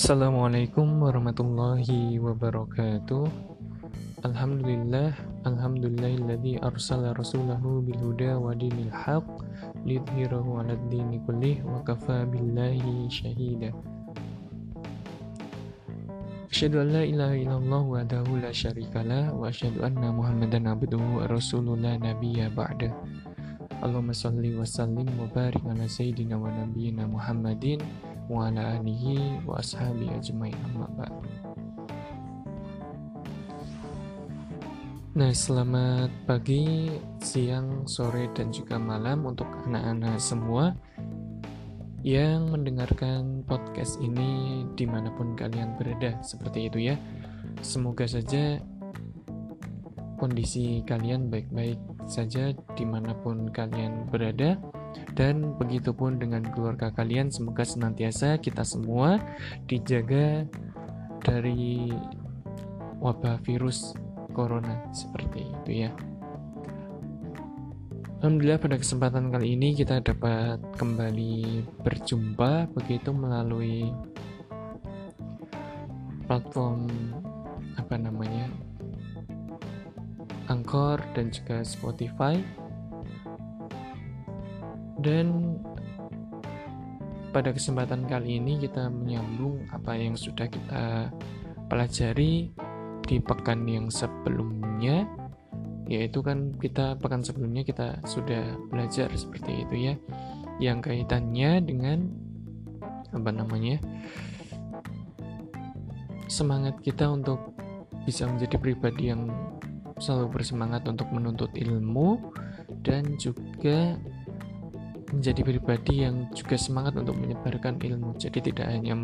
Assalamualaikum warahmatullahi wabarakatuh. Alhamdulillah Alhamdulillahilladzi arsala rasulahu bilhuda wa dinil haq lidhirahu ala dini kullih wa kafa billahi syahida Asyhadu an la ilaha illallah wa adahu la syarikalah wa asyhadu anna muhammadan abduhu rasulullah nabiyya ba'da. Allahumma salli wa sallim wa barik ala sayyidina wa nabiyyina muhammadin wa ala alihi wa ashabi. Nah, selamat pagi, siang, sore, dan juga malam untuk anak-anak semua yang mendengarkan podcast ini di mana pun kalian berada, seperti itu ya. Semoga saja kondisi kalian baik-baik saja di mana pun kalian berada dan begitupun dengan keluarga kalian semoga senantiasa kita semua dijaga dari wabah virus corona seperti itu ya. Alhamdulillah pada kesempatan kali ini kita dapat kembali berjumpa begitu melalui platform apa namanya Anchor dan juga Spotify dan pada kesempatan kali ini kita menyambung apa yang sudah kita pelajari di pekan yang sebelumnya yaitu kan kita pekan sebelumnya kita sudah belajar seperti itu ya. Yang kaitannya dengan apa namanya semangat kita untuk bisa menjadi pribadi yang selalu bersemangat untuk menuntut ilmu dan juga menjadi pribadi yang juga semangat untuk menyebarkan ilmu. Jadi tidak hanya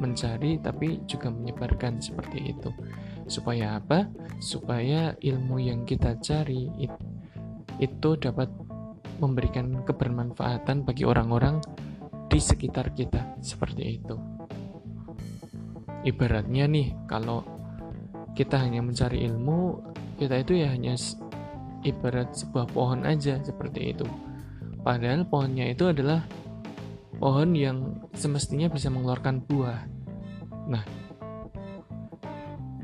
mencari tapi juga menyebarkan seperti itu. Supaya apa? Supaya ilmu yang kita cari itu dapat memberikan kebermanfaatan bagi orang-orang di sekitar kita seperti itu. Ibaratnya nih, kalau kita hanya mencari ilmu, kita itu ya hanya ibarat sebuah pohon aja seperti itu Padahal pohonnya itu adalah pohon yang semestinya bisa mengeluarkan buah. Nah,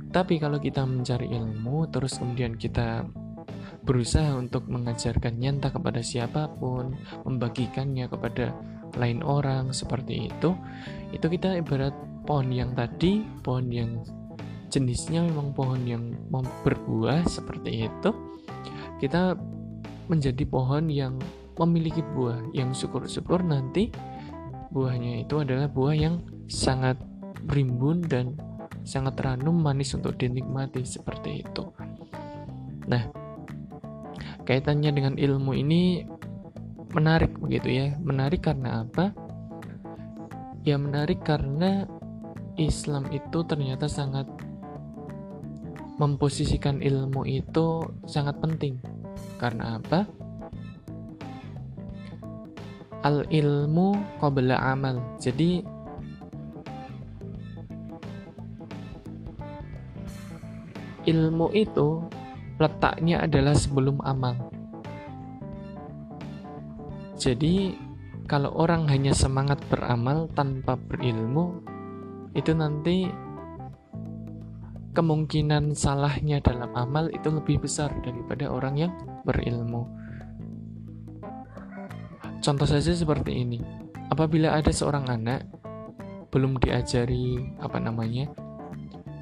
tapi kalau kita mencari ilmu, terus kemudian kita berusaha untuk mengajarkannya entah kepada siapa pun, membagikannya kepada lain orang seperti itu, itu kita ibarat pohon yang tadi, pohon yang jenisnya memang pohon yang berbuah seperti itu, kita menjadi pohon yang memiliki buah yang syukur-syukur nanti buahnya itu adalah buah yang sangat rimbun dan sangat ranum manis untuk dinikmati seperti itu. Nah, kaitannya dengan ilmu ini menarik begitu ya. Menarik karena apa? Ya menarik karena Islam itu ternyata sangat memposisikan ilmu itu sangat penting. Karena apa? Al ilmu qabla amal. Jadi ilmu itu letaknya adalah sebelum amal. Jadi kalau orang hanya semangat beramal tanpa berilmu itu nanti kemungkinan salahnya dalam amal itu lebih besar daripada orang yang berilmu Contoh saja seperti ini. Apabila ada seorang anak belum diajari apa namanya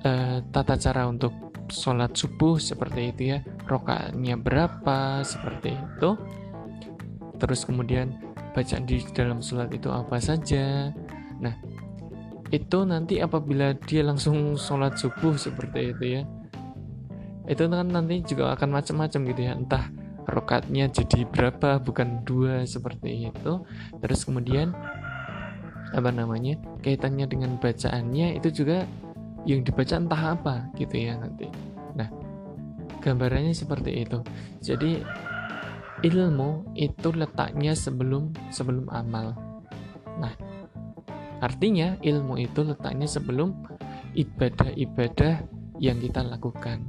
uh, tata cara untuk sholat subuh seperti itu ya, rokaatnya berapa seperti itu. Terus kemudian bacaan di dalam sholat itu apa saja. Nah, itu nanti apabila dia langsung sholat subuh seperti itu ya, itu kan nanti juga akan macam-macam gitu ya, entah rokatnya jadi berapa bukan dua seperti itu. Terus kemudian apa namanya kaitannya dengan bacaannya itu juga yang dibaca entah apa gitu ya nanti. Nah gambarannya seperti itu. Jadi ilmu itu letaknya sebelum sebelum amal. Nah artinya ilmu itu letaknya sebelum ibadah-ibadah yang kita lakukan.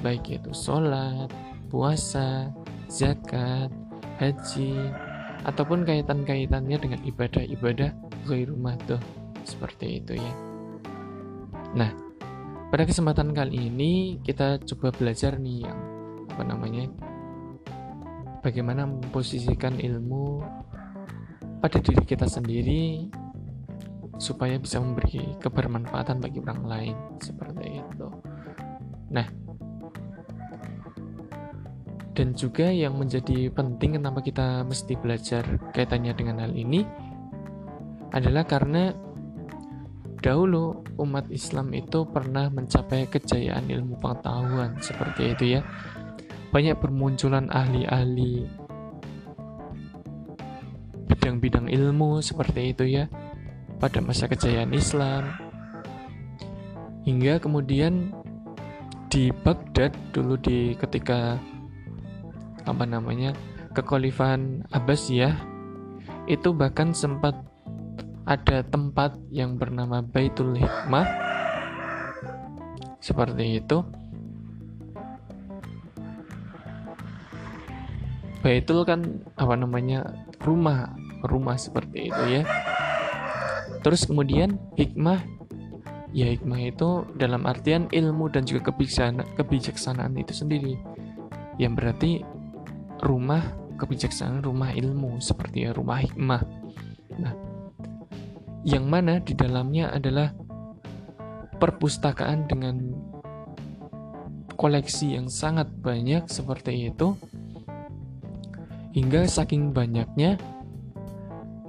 Baik itu sholat puasa, zakat, haji, ataupun kaitan-kaitannya dengan ibadah-ibadah ghairu tuh. Seperti itu ya. Nah pada kesempatan kali ini kita coba belajar nih yang apa namanya bagaimana memposisikan ilmu pada diri kita sendiri supaya bisa memberi kebermanfaatan bagi orang lain. Seperti itu. Nah, dan juga yang menjadi penting kenapa kita mesti belajar kaitannya dengan hal ini adalah karena dahulu umat Islam itu pernah mencapai kejayaan ilmu pengetahuan seperti itu ya. Banyak bermunculan ahli-ahli bidang-bidang ilmu seperti itu ya pada masa kejayaan Islam. Hingga kemudian di Baghdad dulu di ketika apa namanya kekhalifan Abbasiyah itu bahkan sempat ada tempat yang bernama Baitul Hikmah. Seperti itu. Baitul kan apa namanya rumah rumah seperti itu ya. Terus kemudian hikmah ya hikmah itu dalam artian ilmu dan juga kebijaksanaan, kebijaksanaan itu sendiri. Yang berarti rumah kebijaksanaan, rumah ilmu seperti ya rumah hikmah. Nah, yang mana di dalamnya adalah perpustakaan dengan koleksi yang sangat banyak seperti itu hingga saking banyaknya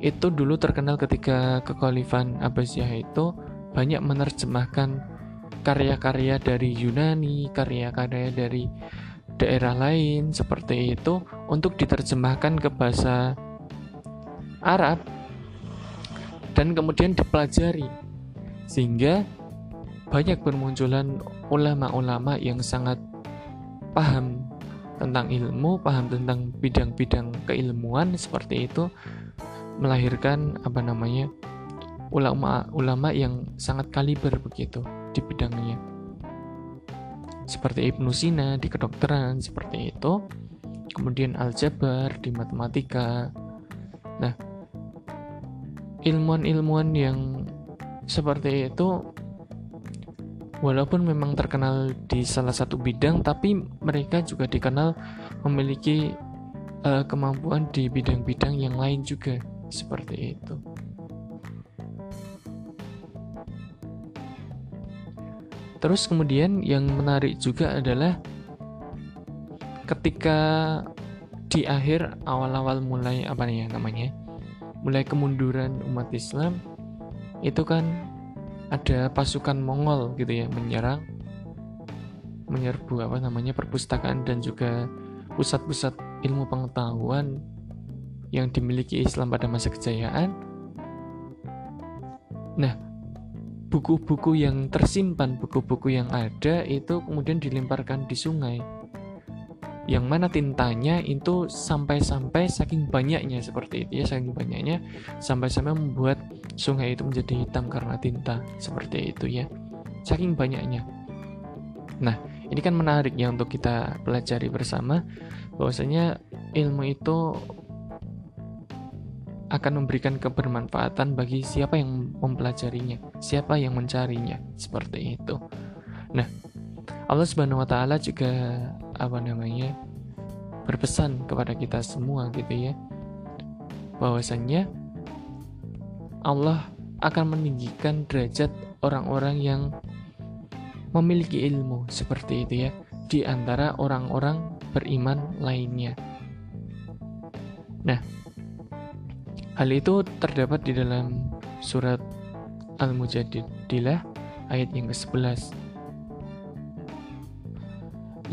itu dulu terkenal ketika kekhalifan Abbasiyah itu banyak menerjemahkan karya-karya dari Yunani, karya-karya dari daerah lain seperti itu untuk diterjemahkan ke bahasa Arab dan kemudian dipelajari. Sehingga banyak bermunculan ulama-ulama yang sangat paham tentang ilmu, paham tentang bidang-bidang keilmuan seperti itu melahirkan apa namanya ulama-ulama yang sangat kaliber begitu di bidangnya seperti Ibnu Sina di kedokteran seperti itu. Kemudian aljabar di matematika. Nah ilmuwan-ilmuwan yang seperti itu walaupun memang terkenal di salah satu bidang tapi mereka juga dikenal memiliki uh, kemampuan di bidang-bidang yang lain juga seperti itu Terus kemudian yang menarik juga adalah ketika di akhir awal-awal mulai apa nih ya namanya mulai kemunduran umat Islam itu kan ada pasukan Mongol gitu ya menyerang menyerbu apa namanya perpustakaan dan juga pusat-pusat ilmu pengetahuan yang dimiliki Islam pada masa kejayaan. Nah, buku-buku yang tersimpan, buku-buku yang ada itu kemudian dilemparkan di sungai. Yang mana tintanya itu sampai-sampai saking banyaknya seperti itu ya, saking banyaknya sampai-sampai membuat sungai itu menjadi hitam karena tinta seperti itu ya. Saking banyaknya. Nah, ini kan menarik ya untuk kita pelajari bersama bahwasanya ilmu itu akan memberikan kebermanfaatan bagi siapa yang mempelajarinya, siapa yang mencarinya, seperti itu. Nah, Allah Subhanahu wa taala juga apa namanya? berpesan kepada kita semua gitu ya. Bahwasannya Allah akan meninggikan derajat orang-orang yang memiliki ilmu seperti itu ya di antara orang-orang beriman lainnya. Nah, Hal itu terdapat di dalam surat Al-Mujadilah ayat yang ke-11.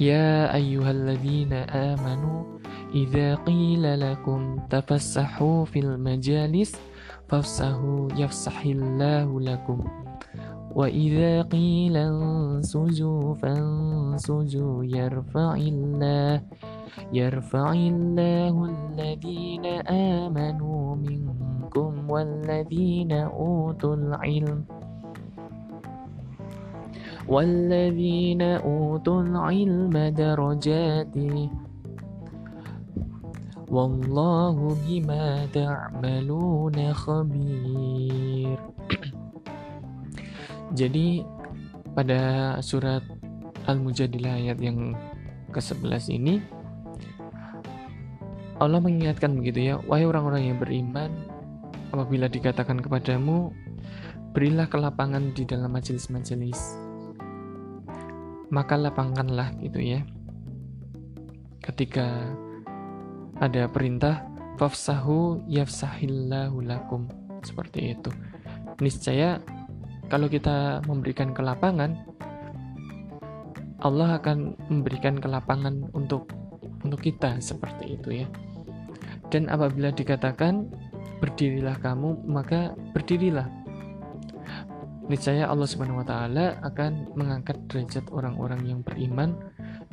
Ya ayyuhalladzina amanu idza qila lakum tafassahu fil majalis fafsahu yafsahillahu lakum wa idza qila ansuju fansuju yarfa'illahu يرفع الله الذين آمنوا منكم والذين أوتوا العلم والذين أوتوا العلم درجات والله بما تعملون خبير Jadi pada surat Al-Mujadilah ayat yang ke-11 ini Allah mengingatkan begitu ya, wahai orang-orang yang beriman, apabila dikatakan kepadamu, berilah kelapangan di dalam majelis-majelis, maka lapangkanlah gitu ya. Ketika ada perintah, fafsahu yafsahillahu lakum, seperti itu. Niscaya kalau kita memberikan kelapangan, Allah akan memberikan kelapangan untuk untuk kita seperti itu ya. Dan apabila dikatakan berdirilah kamu, maka berdirilah. Niscaya Allah Subhanahu wa taala akan mengangkat derajat orang-orang yang beriman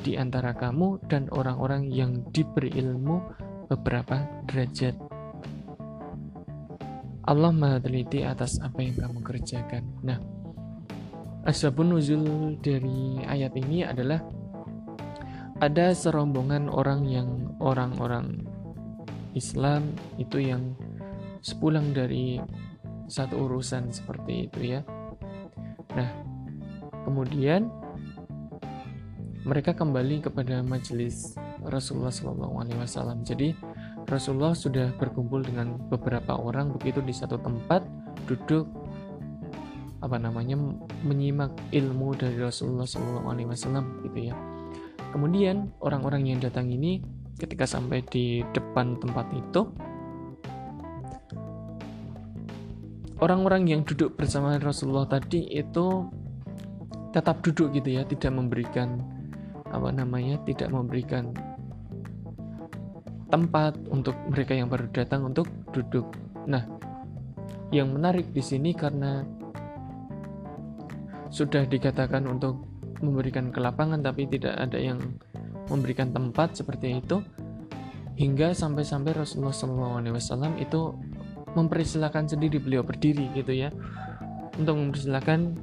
di antara kamu dan orang-orang yang diberi ilmu beberapa derajat. Allah Maha teliti atas apa yang kamu kerjakan. Nah, asbabun nuzul dari ayat ini adalah ada serombongan orang yang orang-orang Islam itu yang sepulang dari satu urusan seperti itu ya. Nah, kemudian mereka kembali kepada majelis Rasulullah SAW. Jadi Rasulullah sudah berkumpul dengan beberapa orang begitu di satu tempat duduk apa namanya menyimak ilmu dari Rasulullah SAW gitu ya. Kemudian orang-orang yang datang ini ketika sampai di depan tempat itu orang-orang yang duduk bersama Rasulullah tadi itu tetap duduk gitu ya tidak memberikan apa namanya tidak memberikan tempat untuk mereka yang baru datang untuk duduk. Nah yang menarik di sini karena sudah dikatakan untuk memberikan kelapangan tapi tidak ada yang memberikan tempat seperti itu hingga sampai-sampai Rasulullah SAW itu mempersilahkan sendiri beliau berdiri gitu ya untuk mempersilahkan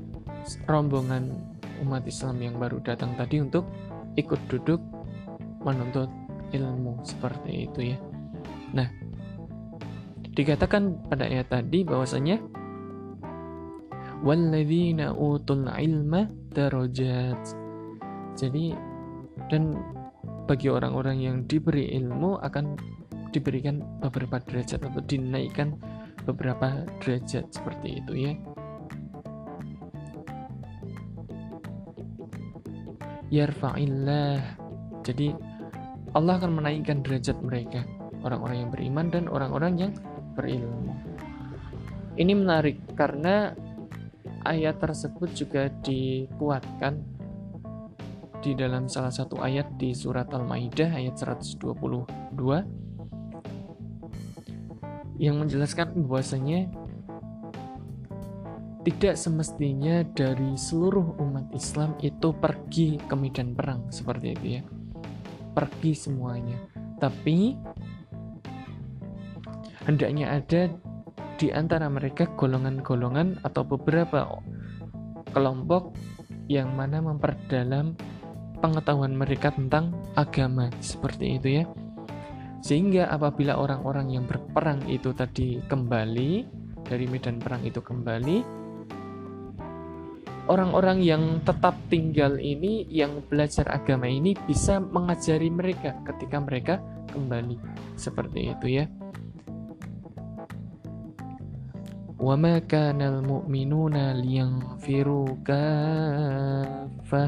rombongan umat Islam yang baru datang tadi untuk ikut duduk menuntut ilmu seperti itu ya. Nah, dikatakan pada ayat tadi bahwasanya walladzina utul ilma darajat. Jadi dan bagi orang-orang yang diberi ilmu akan diberikan beberapa derajat atau dinaikkan beberapa derajat seperti itu ya. Yarfa'illah. Jadi Allah akan menaikkan derajat mereka, orang-orang yang beriman dan orang-orang yang berilmu. Ini menarik karena ayat tersebut juga dikuatkan di dalam salah satu ayat di surat Al-Maidah ayat 122 yang menjelaskan bahwasanya tidak semestinya dari seluruh umat Islam itu pergi ke medan perang seperti itu ya. Pergi semuanya. Tapi hendaknya ada di antara mereka golongan-golongan atau beberapa kelompok yang mana memperdalam pengetahuan mereka tentang agama seperti itu ya sehingga apabila orang-orang yang berperang itu tadi kembali dari medan perang itu kembali orang-orang yang tetap tinggal ini yang belajar agama ini bisa mengajari mereka ketika mereka kembali seperti itu ya وَمَا كَانَ الْمُؤْمِنُونَ لِيَنْفِرُوا كَافَّةً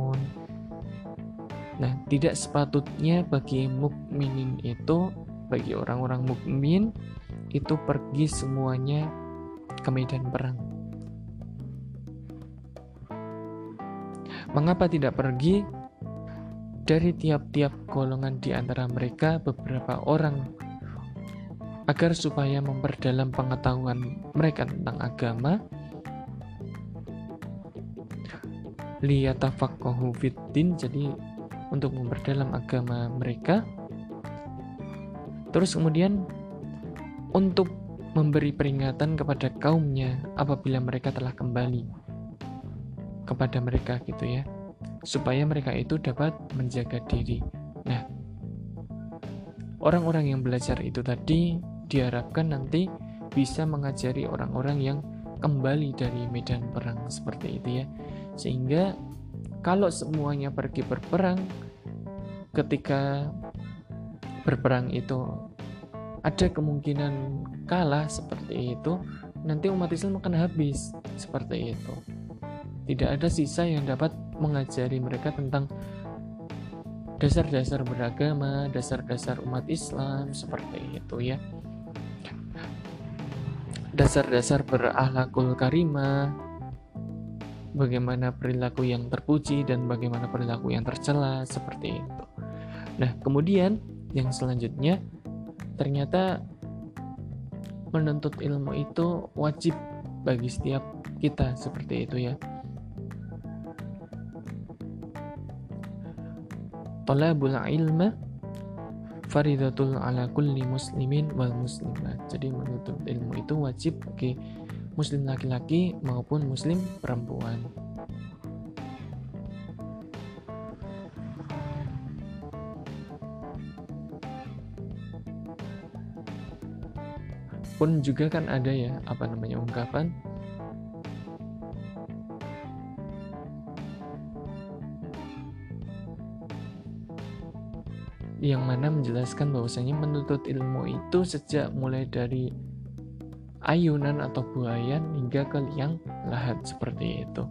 Nah, tidak sepatutnya bagi mukminin itu, bagi orang-orang mukmin itu pergi semuanya ke medan perang. Mengapa tidak pergi? Dari tiap-tiap golongan di antara mereka beberapa orang agar supaya memperdalam pengetahuan mereka tentang agama liyatafaqahu fiddin jadi untuk memperdalam agama mereka. Terus kemudian untuk memberi peringatan kepada kaumnya apabila mereka telah kembali kepada mereka gitu ya supaya mereka itu dapat menjaga diri. Nah orang-orang yang belajar itu tadi diharapkan nanti bisa mengajari orang-orang yang kembali dari medan perang seperti itu ya. Sehingga kalau semuanya pergi berperang ketika berperang itu ada kemungkinan kalah seperti itu nanti umat Islam akan habis seperti itu tidak ada sisa yang dapat mengajari mereka tentang dasar-dasar beragama, dasar-dasar umat Islam seperti itu ya. Dasar-dasar berakhlakul karimah, bagaimana perilaku yang terpuji dan bagaimana perilaku yang tercela seperti itu. Nah, kemudian yang selanjutnya ternyata menuntut ilmu itu wajib bagi setiap kita seperti itu ya. Talabul ilma faridatul ala kulli muslimin wal muslimat. Jadi menuntut ilmu itu wajib bagi muslim laki-laki maupun muslim perempuan. pun juga kan ada ya apa namanya ungkapan yang mana menjelaskan bahwasanya menuntut ilmu itu sejak mulai dari ayunan atau buayan hingga ke liang lahat seperti itu.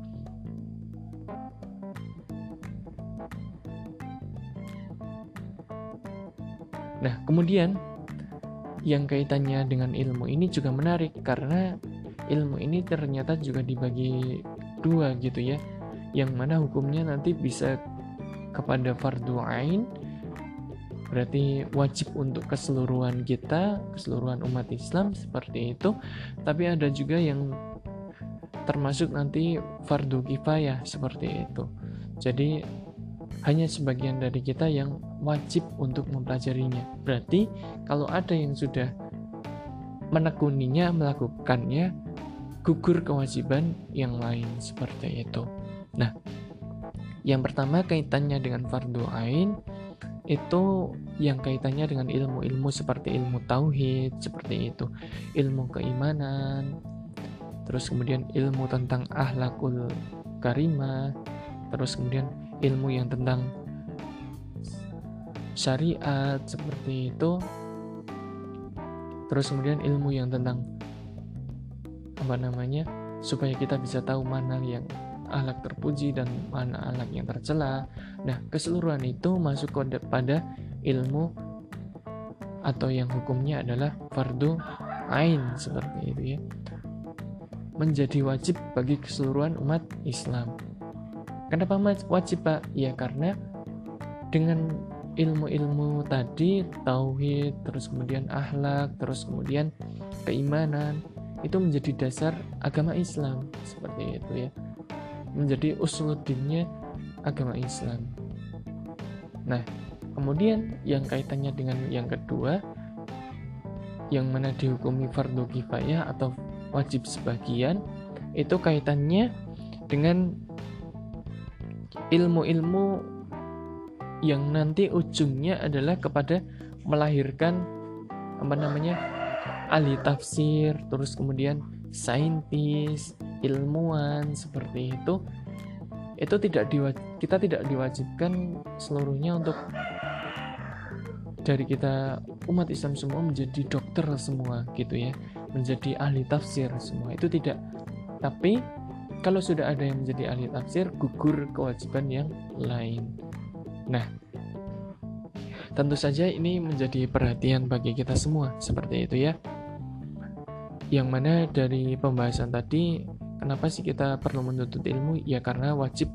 Nah, kemudian yang kaitannya dengan ilmu ini juga menarik karena ilmu ini ternyata juga dibagi dua gitu ya yang mana hukumnya nanti bisa kepada fardu ain berarti wajib untuk keseluruhan kita keseluruhan umat Islam seperti itu tapi ada juga yang termasuk nanti fardu kifayah seperti itu jadi hanya sebagian dari kita yang wajib untuk mempelajarinya. Berarti kalau ada yang sudah menekuninya, melakukannya, gugur kewajiban yang lain seperti itu. Nah, yang pertama kaitannya dengan fardu ain itu yang kaitannya dengan ilmu-ilmu seperti ilmu tauhid, seperti itu. Ilmu keimanan, terus kemudian ilmu tentang ahlakul karimah, terus kemudian ilmu yang tentang syariat seperti itu terus kemudian ilmu yang tentang apa namanya supaya kita bisa tahu mana yang alat terpuji dan mana alat yang tercela nah keseluruhan itu masuk pada ilmu atau yang hukumnya adalah fardu ain seperti itu ya menjadi wajib bagi keseluruhan umat Islam Kenapa wajib Pak? Ya karena dengan ilmu-ilmu tadi, tauhid, terus kemudian akhlak, terus kemudian keimanan, itu menjadi dasar agama Islam seperti itu ya. Menjadi usuluddinnya agama Islam. Nah, kemudian yang kaitannya dengan yang kedua yang mana dihukumi fardu kifayah atau wajib sebagian itu kaitannya dengan ilmu-ilmu yang nanti ujungnya adalah kepada melahirkan apa namanya ahli tafsir terus kemudian saintis ilmuwan seperti itu itu tidak kita tidak diwajibkan seluruhnya untuk dari kita umat Islam semua menjadi dokter semua gitu ya menjadi ahli tafsir semua itu tidak tapi kalau sudah ada yang menjadi ahli tafsir, gugur kewajiban yang lain. Nah, tentu saja ini menjadi perhatian bagi kita semua, seperti itu ya. Yang mana dari pembahasan tadi, kenapa sih kita perlu menuntut ilmu? Ya karena wajib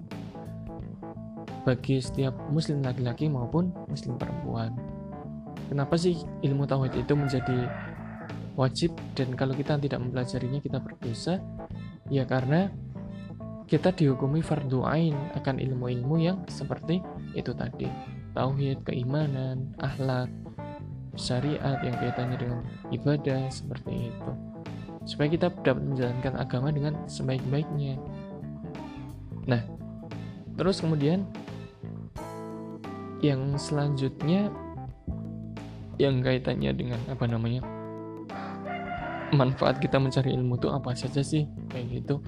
bagi setiap muslim laki-laki maupun muslim perempuan. Kenapa sih ilmu tauhid itu menjadi wajib dan kalau kita tidak mempelajarinya kita berdosa? Ya karena kita dihukumi fardu ain akan ilmu-ilmu yang seperti itu tadi tauhid keimanan akhlak syariat yang kaitannya dengan ibadah seperti itu supaya kita dapat menjalankan agama dengan sebaik-baiknya. Nah terus kemudian yang selanjutnya yang kaitannya dengan apa namanya manfaat kita mencari ilmu itu apa saja sih kayak gitu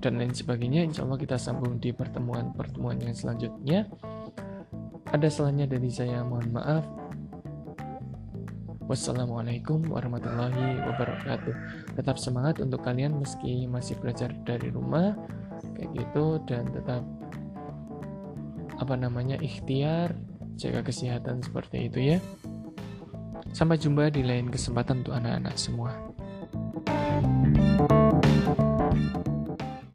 dan lain sebagainya insya Allah kita sambung di pertemuan-pertemuan yang selanjutnya. Ada salahnya dari saya mohon maaf Wassalamualaikum warahmatullahi wabarakatuh. Tetap semangat untuk kalian meski masih belajar dari rumah kayak gitu dan tetap apa namanya ikhtiar jaga kesehatan seperti itu ya. Sampai jumpa di lain kesempatan untuk anak-anak semua.